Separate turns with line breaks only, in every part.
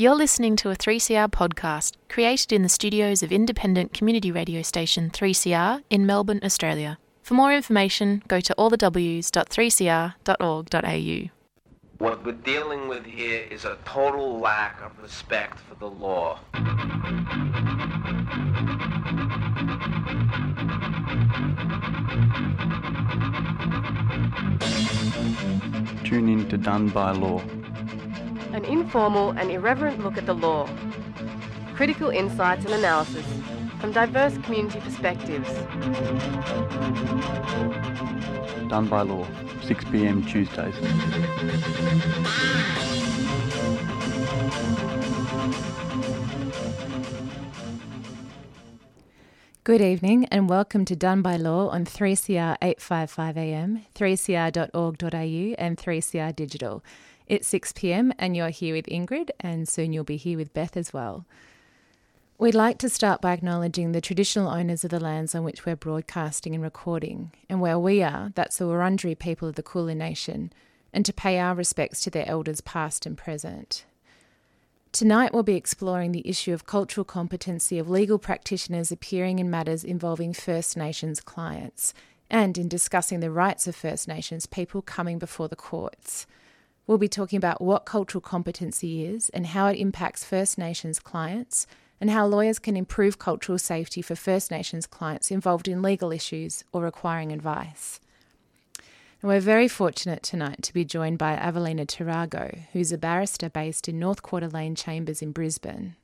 You're listening to a 3CR podcast created in the studios of independent community radio station 3CR in Melbourne, Australia. For more information, go to allthews.3cr.org.au.
What we're dealing with here is a total lack of respect for the law.
Tune in to Done by Law.
An informal and irreverent look at the law. Critical insights and analysis from diverse community perspectives.
Done by Law, 6 pm Tuesdays.
Good evening and welcome to Done by Law on 3CR 855 AM, 3cr.org.au, and 3CR Digital. It's 6 pm and you're here with Ingrid, and soon you'll be here with Beth as well. We'd like to start by acknowledging the traditional owners of the lands on which we're broadcasting and recording, and where we are, that's the Wurundjeri people of the Kulin Nation, and to pay our respects to their elders past and present. Tonight, we'll be exploring the issue of cultural competency of legal practitioners appearing in matters involving First Nations clients, and in discussing the rights of First Nations people coming before the courts. We'll be talking about what cultural competency is and how it impacts First Nations clients, and how lawyers can improve cultural safety for First Nations clients involved in legal issues or requiring advice. And we're very fortunate tonight to be joined by Avelina Tarrago, who's a barrister based in North Quarter Lane Chambers in Brisbane.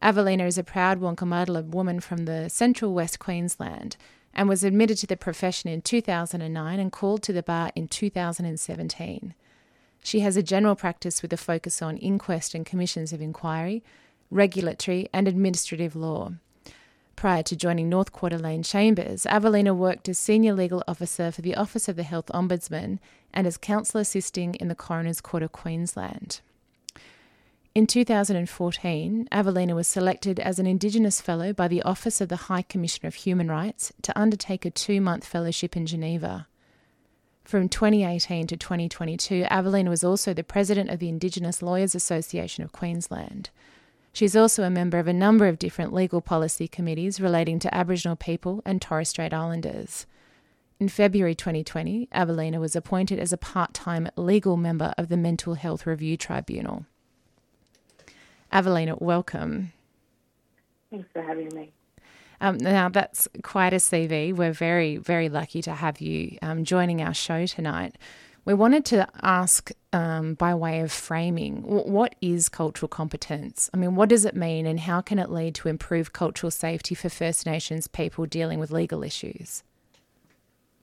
Avelina is a proud Wangkamadla woman from the central West Queensland and was admitted to the profession in 2009 and called to the bar in 2017. She has a general practice with a focus on inquest and commissions of inquiry, regulatory and administrative law. Prior to joining North Quarter Lane Chambers, Avelina worked as Senior Legal Officer for the Office of the Health Ombudsman and as Counsel Assisting in the Coroner's Court of Queensland. In 2014, Avelina was selected as an Indigenous Fellow by the Office of the High Commissioner of Human Rights to undertake a two month fellowship in Geneva. From 2018 to 2022, Avelina was also the President of the Indigenous Lawyers Association of Queensland. She's also a member of a number of different legal policy committees relating to Aboriginal people and Torres Strait Islanders. In February 2020, Avelina was appointed as a part time legal member of the Mental Health Review Tribunal. Avelina, welcome.
Thanks for having me.
Um, now, that's quite a CV. We're very, very lucky to have you um, joining our show tonight. We wanted to ask, um, by way of framing, what is cultural competence? I mean, what does it mean, and how can it lead to improved cultural safety for First Nations people dealing with legal issues?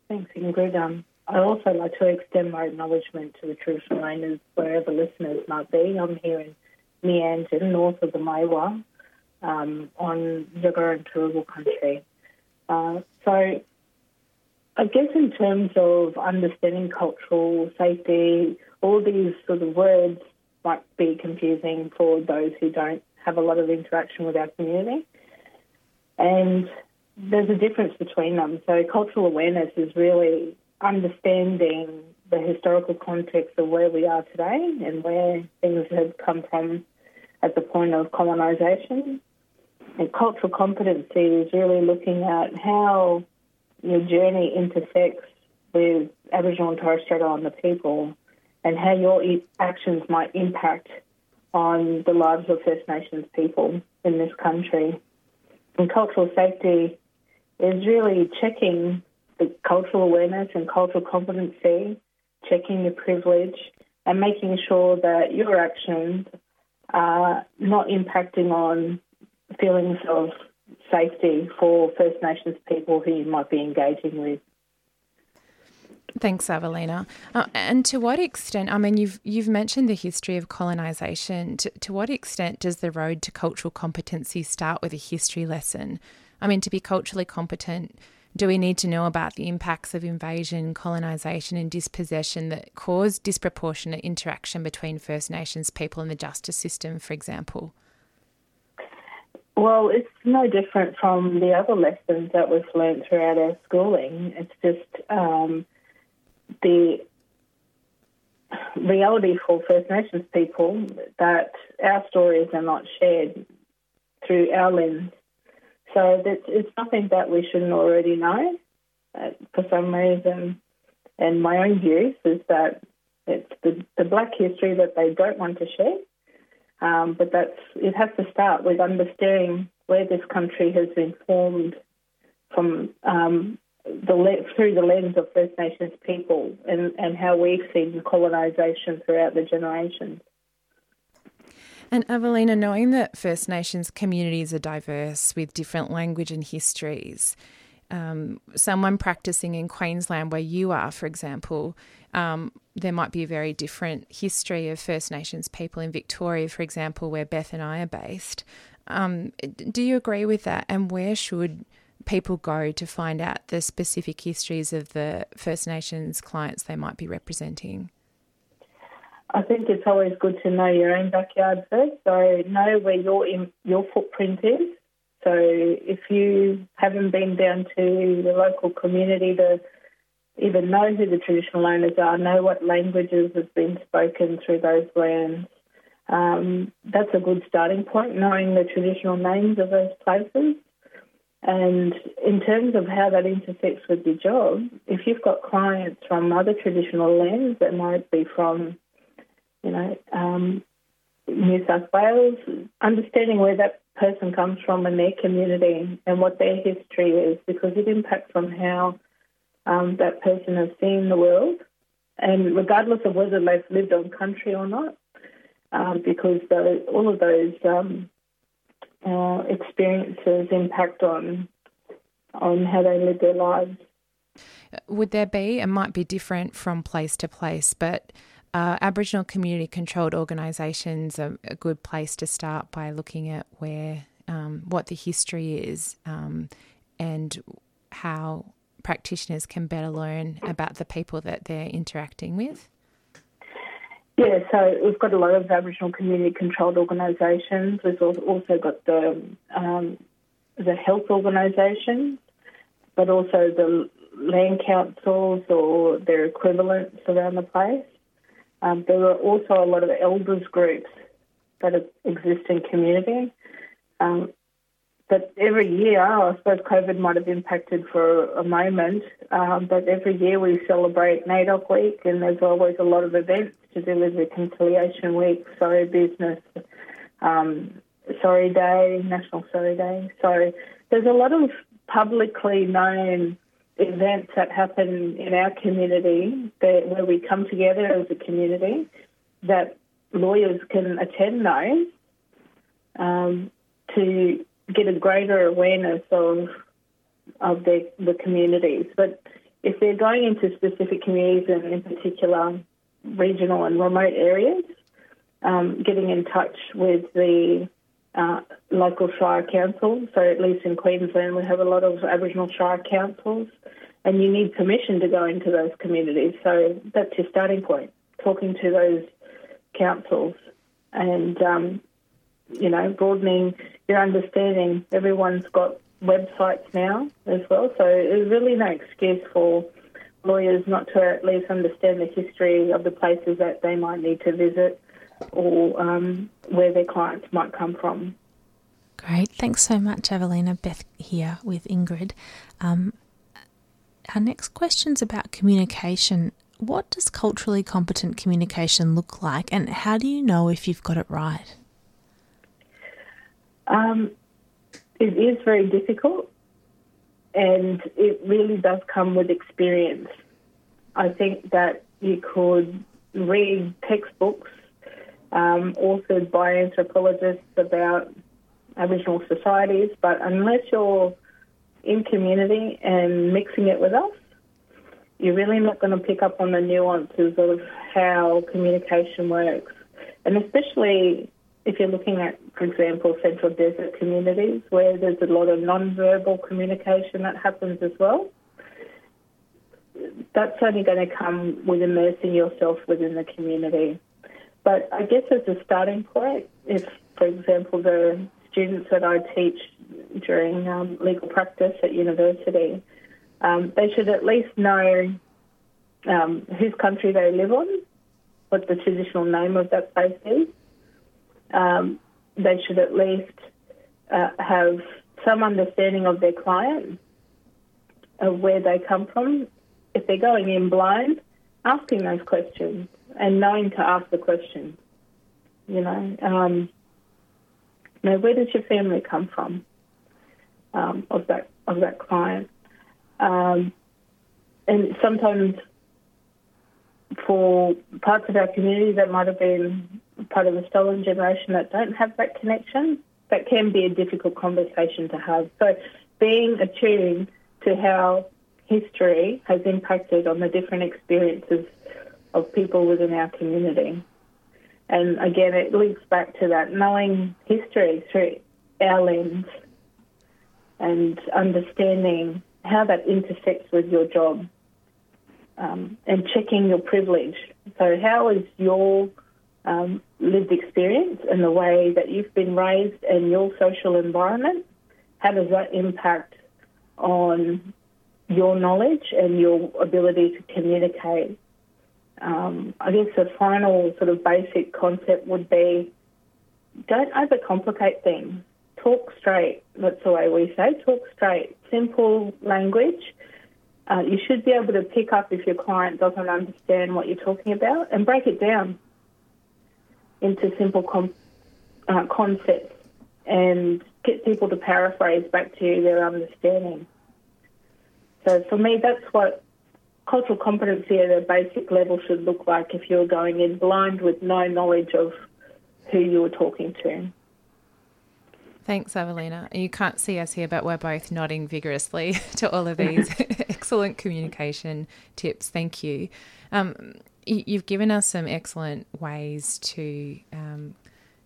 Thanks, Ingrid. Um, I'd also like to extend my acknowledgement to the traditional owners wherever listeners might be. I'm here in Meanjin, north of the Maiwar, um, on Yagara and Turrbal country. Uh, so I guess in terms of understanding cultural safety, all these sort of words might be confusing for those who don't have a lot of interaction with our community. And there's a difference between them. So cultural awareness is really understanding the historical context of where we are today and where things have come from at the point of colonisation. And cultural competency is really looking at how your journey intersects with Aboriginal and Torres Strait Islander people and how your actions might impact on the lives of First Nations people in this country. And cultural safety is really checking the cultural awareness and cultural competency, checking your privilege, and making sure that your actions are not impacting on feelings of safety for First Nations people who you might be engaging with.
Thanks, Avelina. Uh, and to what extent? I mean, you've you've mentioned the history of colonisation. To, to what extent does the road to cultural competency start with a history lesson? I mean, to be culturally competent, do we need to know about the impacts of invasion, colonisation, and dispossession that cause disproportionate interaction between First Nations people and the justice system, for example?
Well, it's no different from the other lessons that we've learned throughout our schooling. It's just um, the reality for First Nations people that our stories are not shared through our lens. So it's nothing that we shouldn't already know. Uh, for some reason, and my own view is that it's the, the black history that they don't want to share. Um, but that's it has to start with understanding where this country has been formed from um, the through the lens of First Nations people and, and how we've seen colonisation throughout the generations.
And Evelina, knowing that First Nations communities are diverse with different language and histories, um, someone practicing in Queensland, where you are, for example, um, there might be a very different history of First Nations people in Victoria, for example, where Beth and I are based. Um, do you agree with that? And where should people go to find out the specific histories of the First Nations clients they might be representing?
I think it's always good to know your own backyard first. So know where your your footprint is. So if you haven't been down to the local community to even know who the traditional owners are, know what languages have been spoken through those lands, um, that's a good starting point, knowing the traditional names of those places. And in terms of how that intersects with your job, if you've got clients from other traditional lands that might be from, you know, um, New South Wales, understanding where that person comes from in their community and what their history is, because it impacts on how um, that person has seen the world, and regardless of whether they've lived on country or not, um, because all of those um, uh, experiences impact on on how they live their lives.
Would there be? It might be different from place to place, but uh, Aboriginal community controlled organisations are a good place to start by looking at where um, what the history is um, and how practitioners can better learn about the people that they're interacting with.
Yeah, so we've got a lot of Aboriginal community controlled organisations. We've also got the um, the health organisations, but also the land councils or their equivalents around the place. Um, there are also a lot of elders groups that exist in community. Um, but every year, I suppose COVID might have impacted for a moment, um, but every year we celebrate NAIDOC Week, and there's always a lot of events to do with Reconciliation Week, Sorry Business, um, Sorry Day, National Sorry Day. So there's a lot of publicly known events that happen in our community that, where we come together as a community that lawyers can attend those um, to get a greater awareness of of the, the communities. But if they're going into specific communities and in particular regional and remote areas, um, getting in touch with the uh, local Shire council. So at least in Queensland, we have a lot of Aboriginal Shire councils, and you need permission to go into those communities. So that's your starting point, talking to those councils and um, you know, broadening your understanding. Everyone's got websites now as well, so there's really no excuse for lawyers not to at least understand the history of the places that they might need to visit or um, where their clients might come from.
Great. Thanks so much, Evelina. Beth here with Ingrid. Um, our next question is about communication. What does culturally competent communication look like, and how do you know if you've got it right?
Um, it is very difficult, and it really does come with experience. I think that you could read textbooks um, authored by anthropologists about Aboriginal societies, but unless you're in community and mixing it with us, you're really not going to pick up on the nuances of how communication works. And especially if you're looking at, for example, central desert communities where there's a lot of non-verbal communication that happens as well, that's only going to come with immersing yourself within the community. But I guess as a starting point, if, for example, the students that I teach during um, legal practice at university, um, they should at least know um, whose country they live on, what the traditional name of that place is. Um, they should at least uh, have some understanding of their client, of where they come from. If they're going in blind, asking those questions and knowing to ask the questions. You know, um, you know, where does your family come from um, of that of that client? Um, and sometimes for parts of our community that might have been part of the stolen generation that don't have that connection, that can be a difficult conversation to have. So being attuned to how history has impacted on the different experiences of people within our community. And again, it links back to that knowing history through our lens and understanding how that intersects with your job um, and checking your privilege. So, how is your um, lived experience and the way that you've been raised and your social environment? How does that impact on your knowledge and your ability to communicate? Um, I guess the final sort of basic concept would be don't overcomplicate things. Talk straight. That's the way we say. Talk straight. Simple language uh, you should be able to pick up if your client doesn't understand what you're talking about and break it down into simple com- uh, concepts and get people to paraphrase back to their understanding. So for me, that's what cultural competency at a basic level should look like if you're going in blind with no knowledge of who you were talking to.
Thanks, Evelina. You can't see us here, but we're both nodding vigorously to all of these excellent communication tips. Thank you. Um, you've given us some excellent ways to um,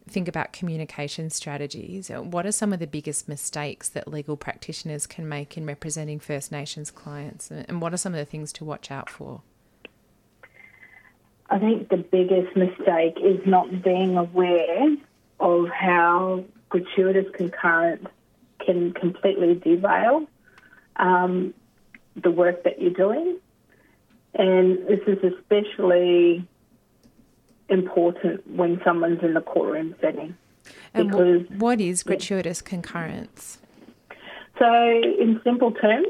think about communication strategies. What are some of the biggest mistakes that legal practitioners can make in representing First Nations clients, and what are some of the things to watch out for?
I think the biggest mistake is not being aware of how gratuitous concurrence can completely derail um, the work that you're doing. And this is especially important when someone's in the courtroom setting.
And because what is gratuitous concurrence?
So, in simple terms,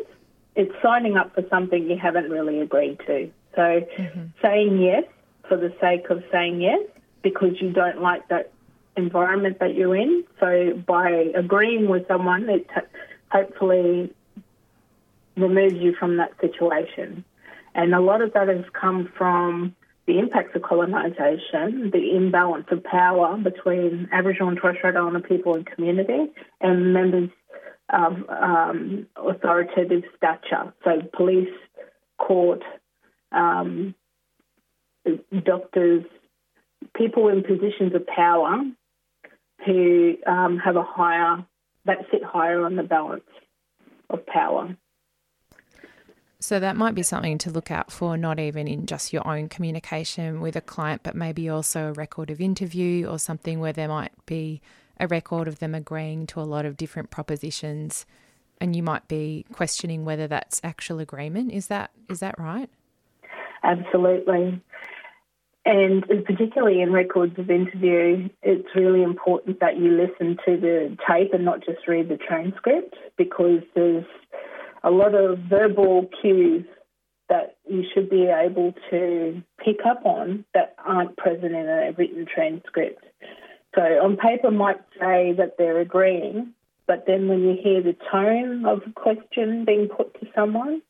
it's signing up for something you haven't really agreed to. So, mm-hmm. saying yes for the sake of saying yes because you don't like that environment that you're in. So by agreeing with someone, it t- hopefully removes you from that situation. And a lot of that has come from the impacts of colonisation, the imbalance of power between Aboriginal and Torres Strait Islander people and community, and members of um, authoritative stature, so police, court, um, doctors, people in positions of power who um, have a higher, that sit higher on the balance of power.
So that might be something to look out for, not even in just your own communication with a client, but maybe also a record of interview or something where there might be a record of them agreeing to a lot of different propositions and you might be questioning whether that's actual agreement. Is that is that right?
Absolutely. And particularly in records of interview, it's really important that you listen to the tape and not just read the transcript because there's a lot of verbal cues that you should be able to pick up on that aren't present in a written transcript. So on paper might say that they're agreeing, but then when you hear the tone of a question being put to someone,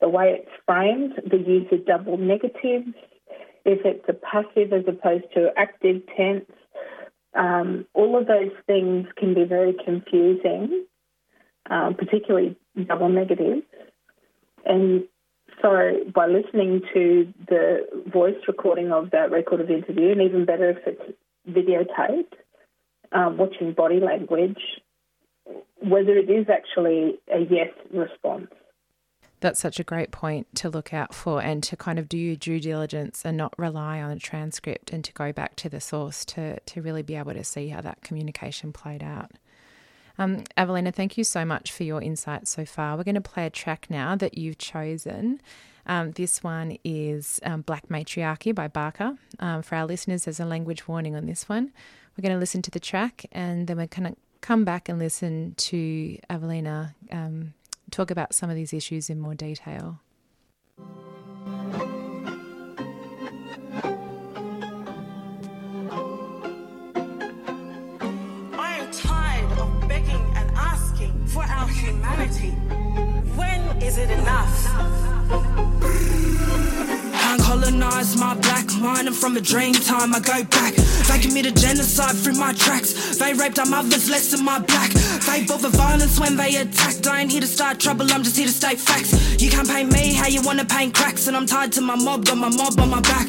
the way it's framed, the use of double negatives, if it's a passive as opposed to active tense. Um, all of those things can be very confusing, um, particularly double negatives. And so, by listening to the voice recording of that record of interview, and even better if it's videotaped, um, watching body language, whether it is actually a yes response
that's such a great point to look out for and to kind of do your due diligence and not rely on a transcript and to go back to the source to, to really be able to see how that communication played out. Um, Evelina, thank you so much for your insights so far. We're going to play a track now that you've chosen. Um, this one is um, Black Matriarchy by Barkaa. Um, for our listeners, there's a language warning on this one. We're going to listen to the track and then we're going to come back and listen to Evelina um, talk about some of these issues in more detail.
Our humanity. When is it enough? colonized my black mind and from a dream time I go back They committed genocide through my tracks They raped our mothers less than my black They bought the violence when they attacked I ain't here to start trouble, I'm just here to state facts. You can't pay me how you wanna paint cracks And I'm tied to my mob, got my mob on my back.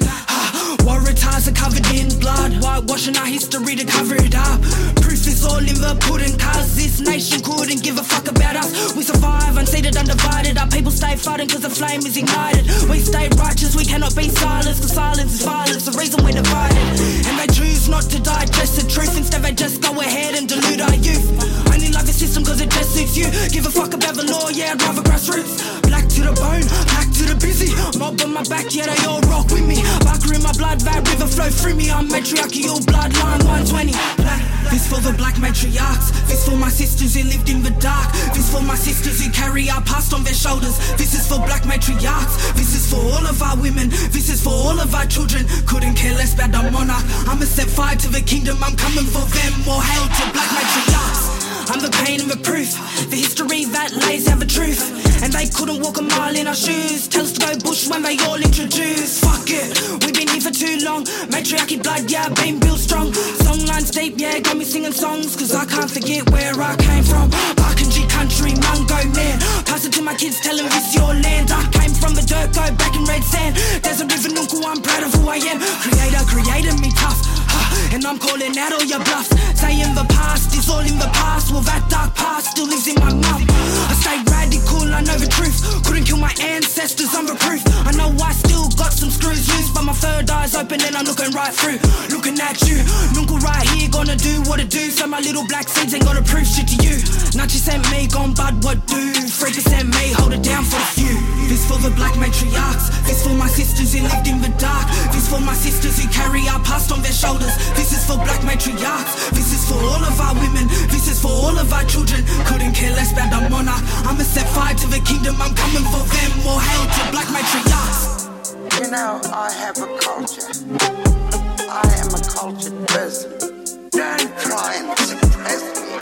Warrior ties are covered in blood. Whitewashing our history to cover it up. Proof is all in the pudding Cause this nation couldn't give a fuck about us. We survive, unseated, undivided. Our people stay fighting cause the flame is ignited. We stay righteous, we cannot be silence, cause silence is violence, the reason we're divided. And they choose not to digest the truth, instead they just go ahead and dilute our youth. Only love the system cause it just suits you. Give a fuck about the law, yeah, I'd rather grassroots. Black to the bone, black to the busy. Mob on my back, yeah, they all rock with me. Barker in my blood, that river flow through me. I'm matriarchal bloodline 120. Black. This for the black matriarchs. This for my sisters who lived in the dark. This for my sisters who carry our past on their shoulders. This is for black matriarchs. This is for all of our women. This is for all of our children. Couldn't care less about the monarch. I'ma set fire to the kingdom. I'm coming for them. More hell to black matriarchs. I'm the pain and the proof. The history that lays out the truth. And they couldn't walk a mile in our shoes. Tell us to go bush when they all introduce. Fuck it, we've been here for too long. Matriarchy blood, yeah, been built strong. Songlines deep, yeah, got me singing songs. Cause I can't forget where I came from. G country, Mungo man. Pass it to my kids, tell them it's your land. I came from the dirt, go back in red sand. There's a river, Nunku, I'm proud of who I am. Creator created me tough. And I'm calling out all your bluffs. Saying the past is all in the past. Well, that dark past still lives in my mouth. I stay radical, I know the truth. Couldn't kill my ancestors, I'm the proof. I know I still got some screws loose, but my third eye's open and I'm looking right through. Looking at you, Nuncle right here, gonna do what it do. So my little black seeds ain't gonna prove shit to you. Nachi sent me, gone bud, what do? 3% me, hold it down for the few. This for the black matriarchs. This for my sisters who lived in the dark. This for my sisters who carry our past on their shoulders. This is for black matriarchs. This is for all of our women. This is for all of our children. Couldn't care less about the monarch. I'ma set fire to the kingdom. I'm coming for them. More hell to black matriarchs.
You know, I have a culture. I am a cultured person. Don't try and suppress me.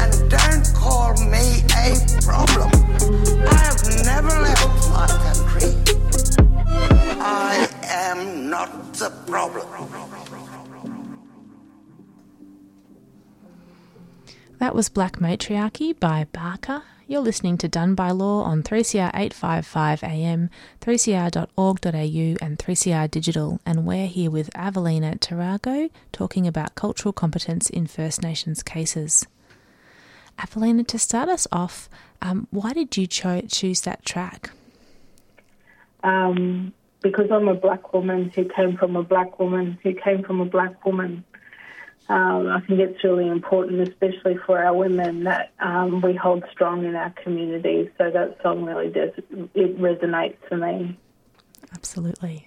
And don't call me a problem. I have never left my country. I am not the problem.
That was Black Matriarchy by Barkaa. You're listening to Done by Law on 3CR 855 AM, 3cr.org.au, and 3CR Digital, and we're here with Avelina Tarrago talking about cultural competence in First Nations cases. Avelina, to start us off, um, why did you cho- choose that track?
Um, because I'm a black woman who came from a black woman who came from a black woman um, I think it's really important, especially for our women, that um, we hold strong in our communities. So that song really does it resonates for me.
Absolutely.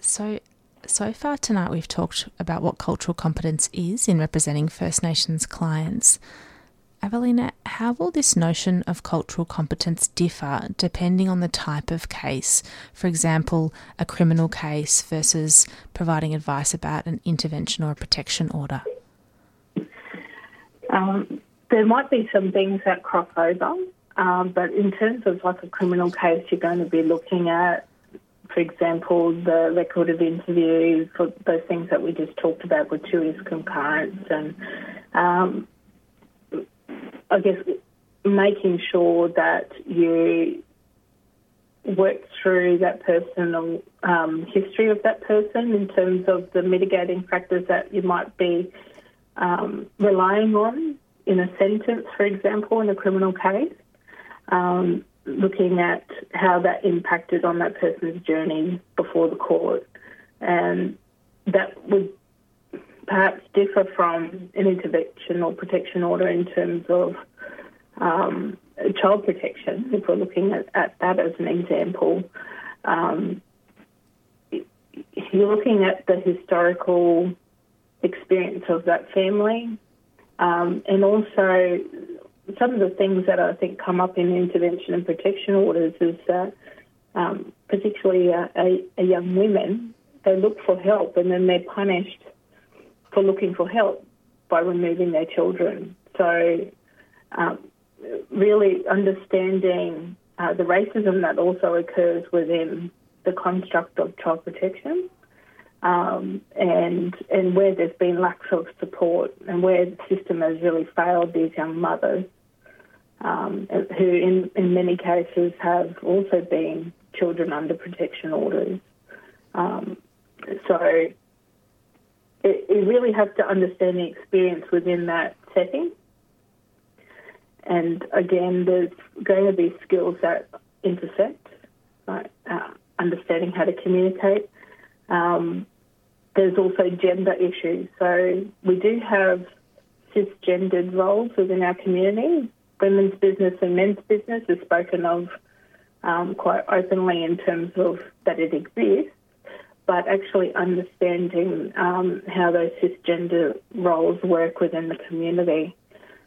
So, so far tonight we've talked about what cultural competence is in representing First Nations clients. Avelina, how will this notion of cultural competence differ depending on the type of case? For example, a criminal case versus providing advice about an intervention or a protection order?
Um, there might be some things that cross over, um, but in terms of like a criminal case, you're going to be looking at, for example, the record of interviews, those things that we just talked about, gratuitous concurrence, and um, I guess making sure that you work through that personal um, history of that person in terms of the mitigating factors that you might be um, relying on in a sentence, for example, in a criminal case, um, looking at how that impacted on that person's journey before the court. And that would perhaps differ from an intervention or protection order in terms of um, child protection, if we're looking at, at, that as an example. Um, you're looking at the historical experience of that family, um, and also some of the things that I think come up in intervention and protection orders is that, um, particularly uh, a, a young women, they look for help and then they're punished for looking for help by removing their children. So, um, really understanding uh, the racism that also occurs within the construct of child protection. Um, and and where there's been lacks of support and where the system has really failed these young mothers, um, who in, in many cases have also been children under protection orders. Um, so it, it really has to understand the experience within that setting. And again, there's going to be skills that intersect, like uh, understanding how to communicate, um, there's also gender issues. So we do have cisgendered roles within our community. Women's business and men's business is spoken of um, quite openly in terms of that it exists, but actually understanding um, how those cisgender roles work within the community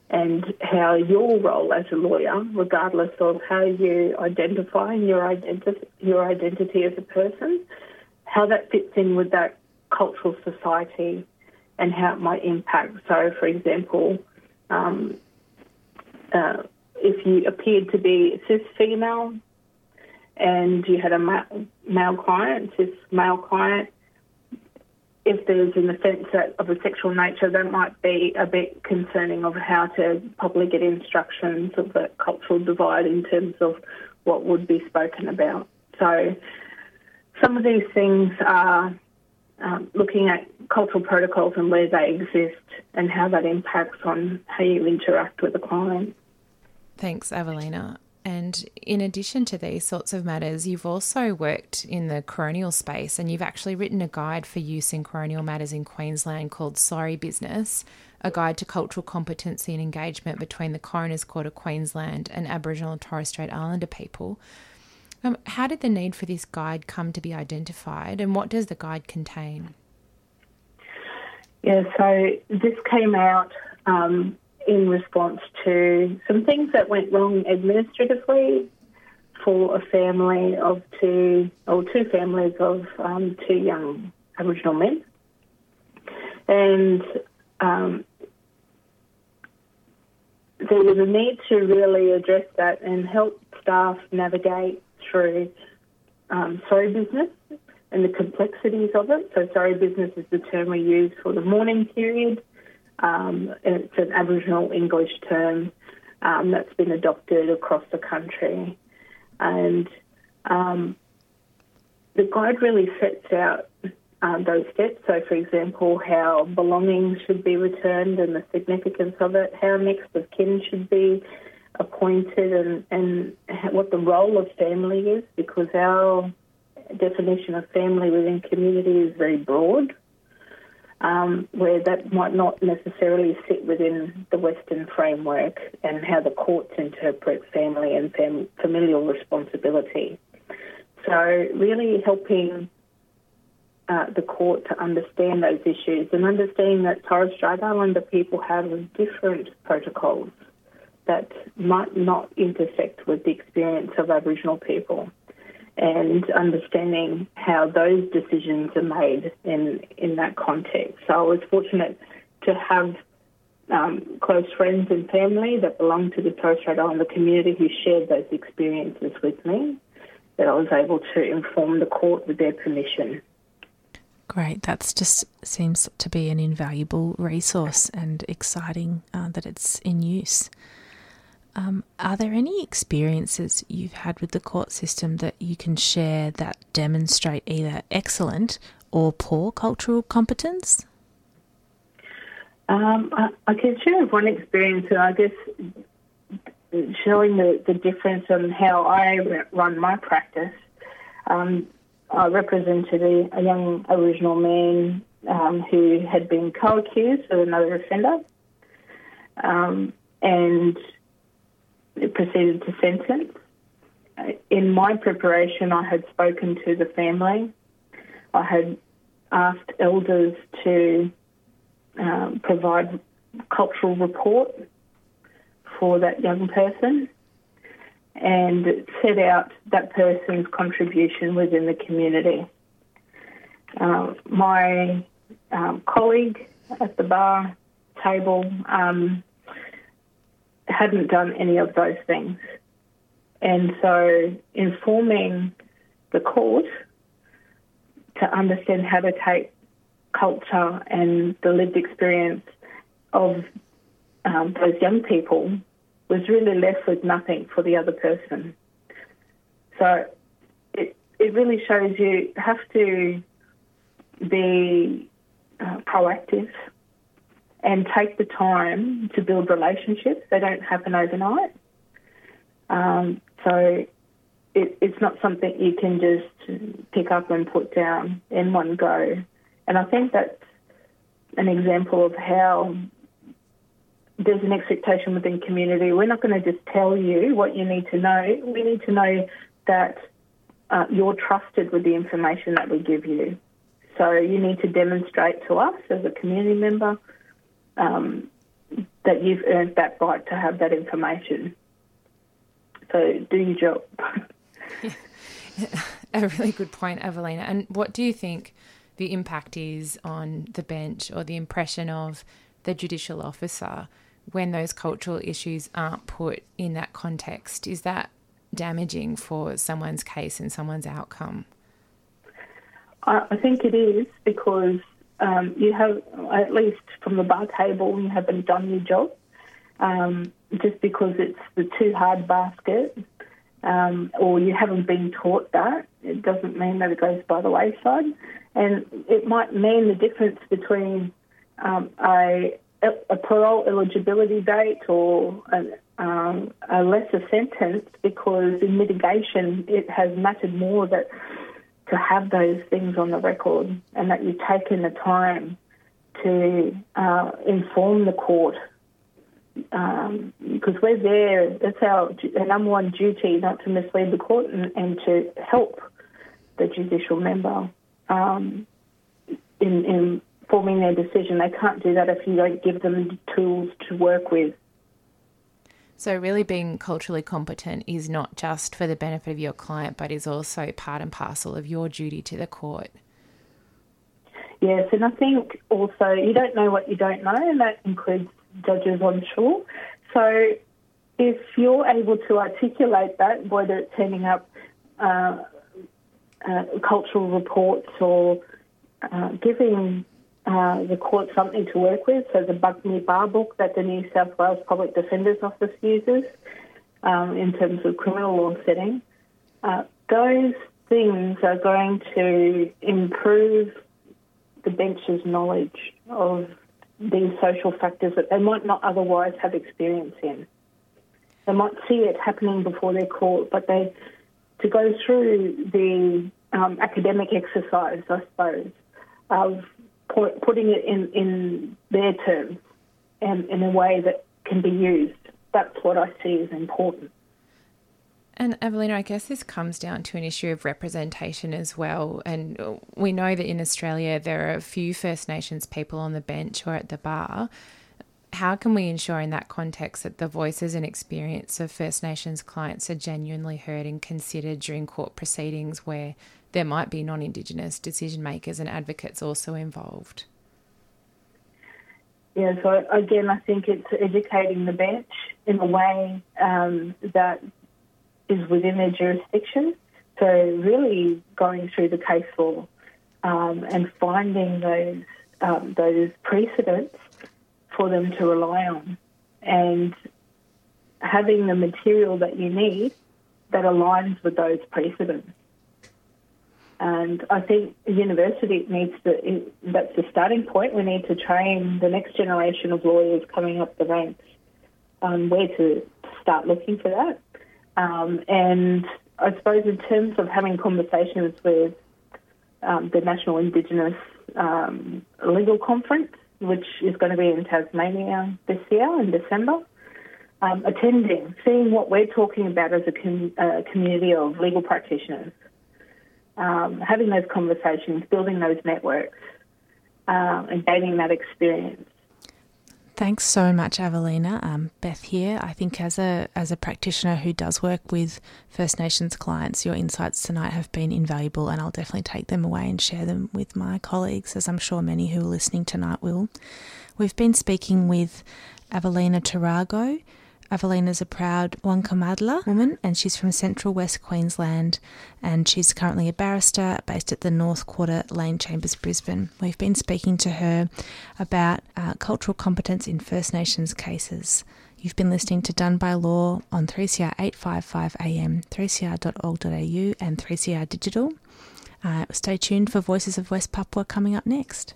and how your role as a lawyer, regardless of how you identify your, identi- your identity as a person, how that fits in with that cultural society and how it might impact. So, for example, um, uh, if you appeared to be cis female and you had a ma- male client, cis male client, if there's an offence of a sexual nature, that might be a bit concerning of how to properly get instructions of the cultural divide in terms of what would be spoken about. So, some of these things are um, looking at cultural protocols and where they exist and how that impacts on how you interact with the client.
Thanks, Evelina. And in addition to these sorts of matters, you've also worked in the coronial space and you've actually written a guide for use in coronial matters in Queensland called Sorry Business, a guide to cultural competency and engagement between the Coroner's Court of Queensland and Aboriginal and Torres Strait Islander people. Um, how did the need for this guide come to be identified, and what does the guide contain?
Yeah, so this came out um, in response to some things that went wrong administratively for a family of two, or two families of um, two young Aboriginal men. And um, there was a need to really address that and help staff navigate through um, sorry business and the complexities of it. So, sorry business is the term we use for the mourning period. Um, it's an Aboriginal English term um, that's been adopted across the country. And um, the guide really sets out um, those steps. So, for example, how belongings should be returned and the significance of it, how next of kin should be appointed and, and what the role of family is because our definition of family within community is very broad, um, where that might not necessarily sit within the Western framework and how the courts interpret family and fam- familial responsibility. So, really helping uh, the court to understand those issues and understanding that Torres Strait Islander people have different protocols that might not intersect with the experience of Aboriginal people and understanding how those decisions are made in, in that context. So I was fortunate to have um, close friends and family that belong to the Torres Strait Islander community who shared those experiences with me that I was able to inform the court with their permission.
Great. That's just seems to be an invaluable resource and exciting uh, that it's in use. Um, are there any experiences you've had with the court system that you can share that demonstrate either excellent or poor cultural competence?
Um, I, I, can share one experience, and I guess showing the, the difference in how I run my practice. Um, I represented a, a, young Aboriginal man um, who had been co-accused of another offender, um, and proceeded to sentence. in my preparation, I had spoken to the family. I had asked elders to um, provide cultural report for that young person and set out that person's contribution within the community. Uh, my um, colleague at the bar table um, hadn't done any of those things. And so informing the court to understand how to take culture and the lived experience of um, those young people was really left with nothing for the other person. So it, it really shows you have to be uh, proactive and take the time to build relationships. They don't happen overnight. Um, so it, it's not something you can just pick up and put down in one go. And I think that's an example of how there's an expectation within community. We're not going to just tell you what you need to know. We need to know that uh, you're trusted with the information that we give you. So you need to demonstrate to us as a community member um, that you've earned that right to have that information. So do your job.
a really good point, Evelina. And what do you think the impact is on the bench or the impression of the judicial officer when those cultural issues aren't put in that context? Is that damaging for someone's case and someone's outcome?
I think it is because um, you have, at least from the bar table, you haven't done your job. Um, just because it's the too hard basket um, or you haven't been taught that, it doesn't mean that it goes by the wayside. And it might mean the difference between um, a, a parole eligibility date or a, um, a lesser sentence because in mitigation it has mattered more that to have those things on the record and that you've taken the time to uh, inform the court um, because we're there. That's our, our, number one duty, not to mislead the court and, and to help the judicial member um, in, in forming their decision. They can't do that if you don't give them the tools to work with.
So, really being culturally competent is not just for the benefit of your client, but is also part and parcel of your duty to the court.
Yes, and I think also you don't know what you don't know, and that includes judges, I'm sure. So, if you're able to articulate that, whether it's sending up uh, uh, cultural reports or uh, giving uh, the court something to work with. So the Bugmy Bar book that the New South Wales Public Defender's Office uses um, in terms of criminal law setting. Uh, those things are going to improve the bench's knowledge of these social factors that they might not otherwise have experience in. They might see it happening before their court, but they to go through the um, academic exercise, I suppose, of putting it in, in their terms and in a way that can be used. That's what I see as important.
And Evelina, I guess this comes down to an issue of representation as well. And we know that in Australia there are a few First Nations people on the bench or at the bar. How can we ensure in that context that the voices and experience of First Nations clients are genuinely heard and considered during court proceedings where there might be non Indigenous decision makers and advocates also involved.
Yeah, so again, I think it's educating the bench in a way um, that is within their jurisdiction. So, really going through the case law um, and finding those um, those precedents for them to rely on, and having the material that you need that aligns with those precedents. And I think university needs to, that's the starting point. We need to train the next generation of lawyers coming up the ranks on where to start looking for that. Um, and I suppose in terms of having conversations with um, the National Indigenous um, Legal Conference, which is going to be in Tasmania this year in December, um, attending, seeing what we're talking about as a com- uh, community of legal practitioners, um, having those conversations, building those networks, uh, and gaining that experience.
Thanks so much, Evelina. Um, Beth here. I think as a as a practitioner who does work with First Nations clients, your insights tonight have been invaluable, and I'll definitely take them away and share them with my colleagues, as I'm sure many who are listening tonight will. We've been speaking with Evelina Tarrago. Evelina's a proud Wangkamadla woman and she's from central West Queensland and she's currently a barrister based at the North Quarter Lane Chambers, Brisbane. We've been speaking to her about uh, cultural competence in First Nations cases. You've been listening to Done by Law on 3CR 855 AM, 3cr.org.au and 3CR Digital. Uh, stay tuned for Voices of West Papua coming up next.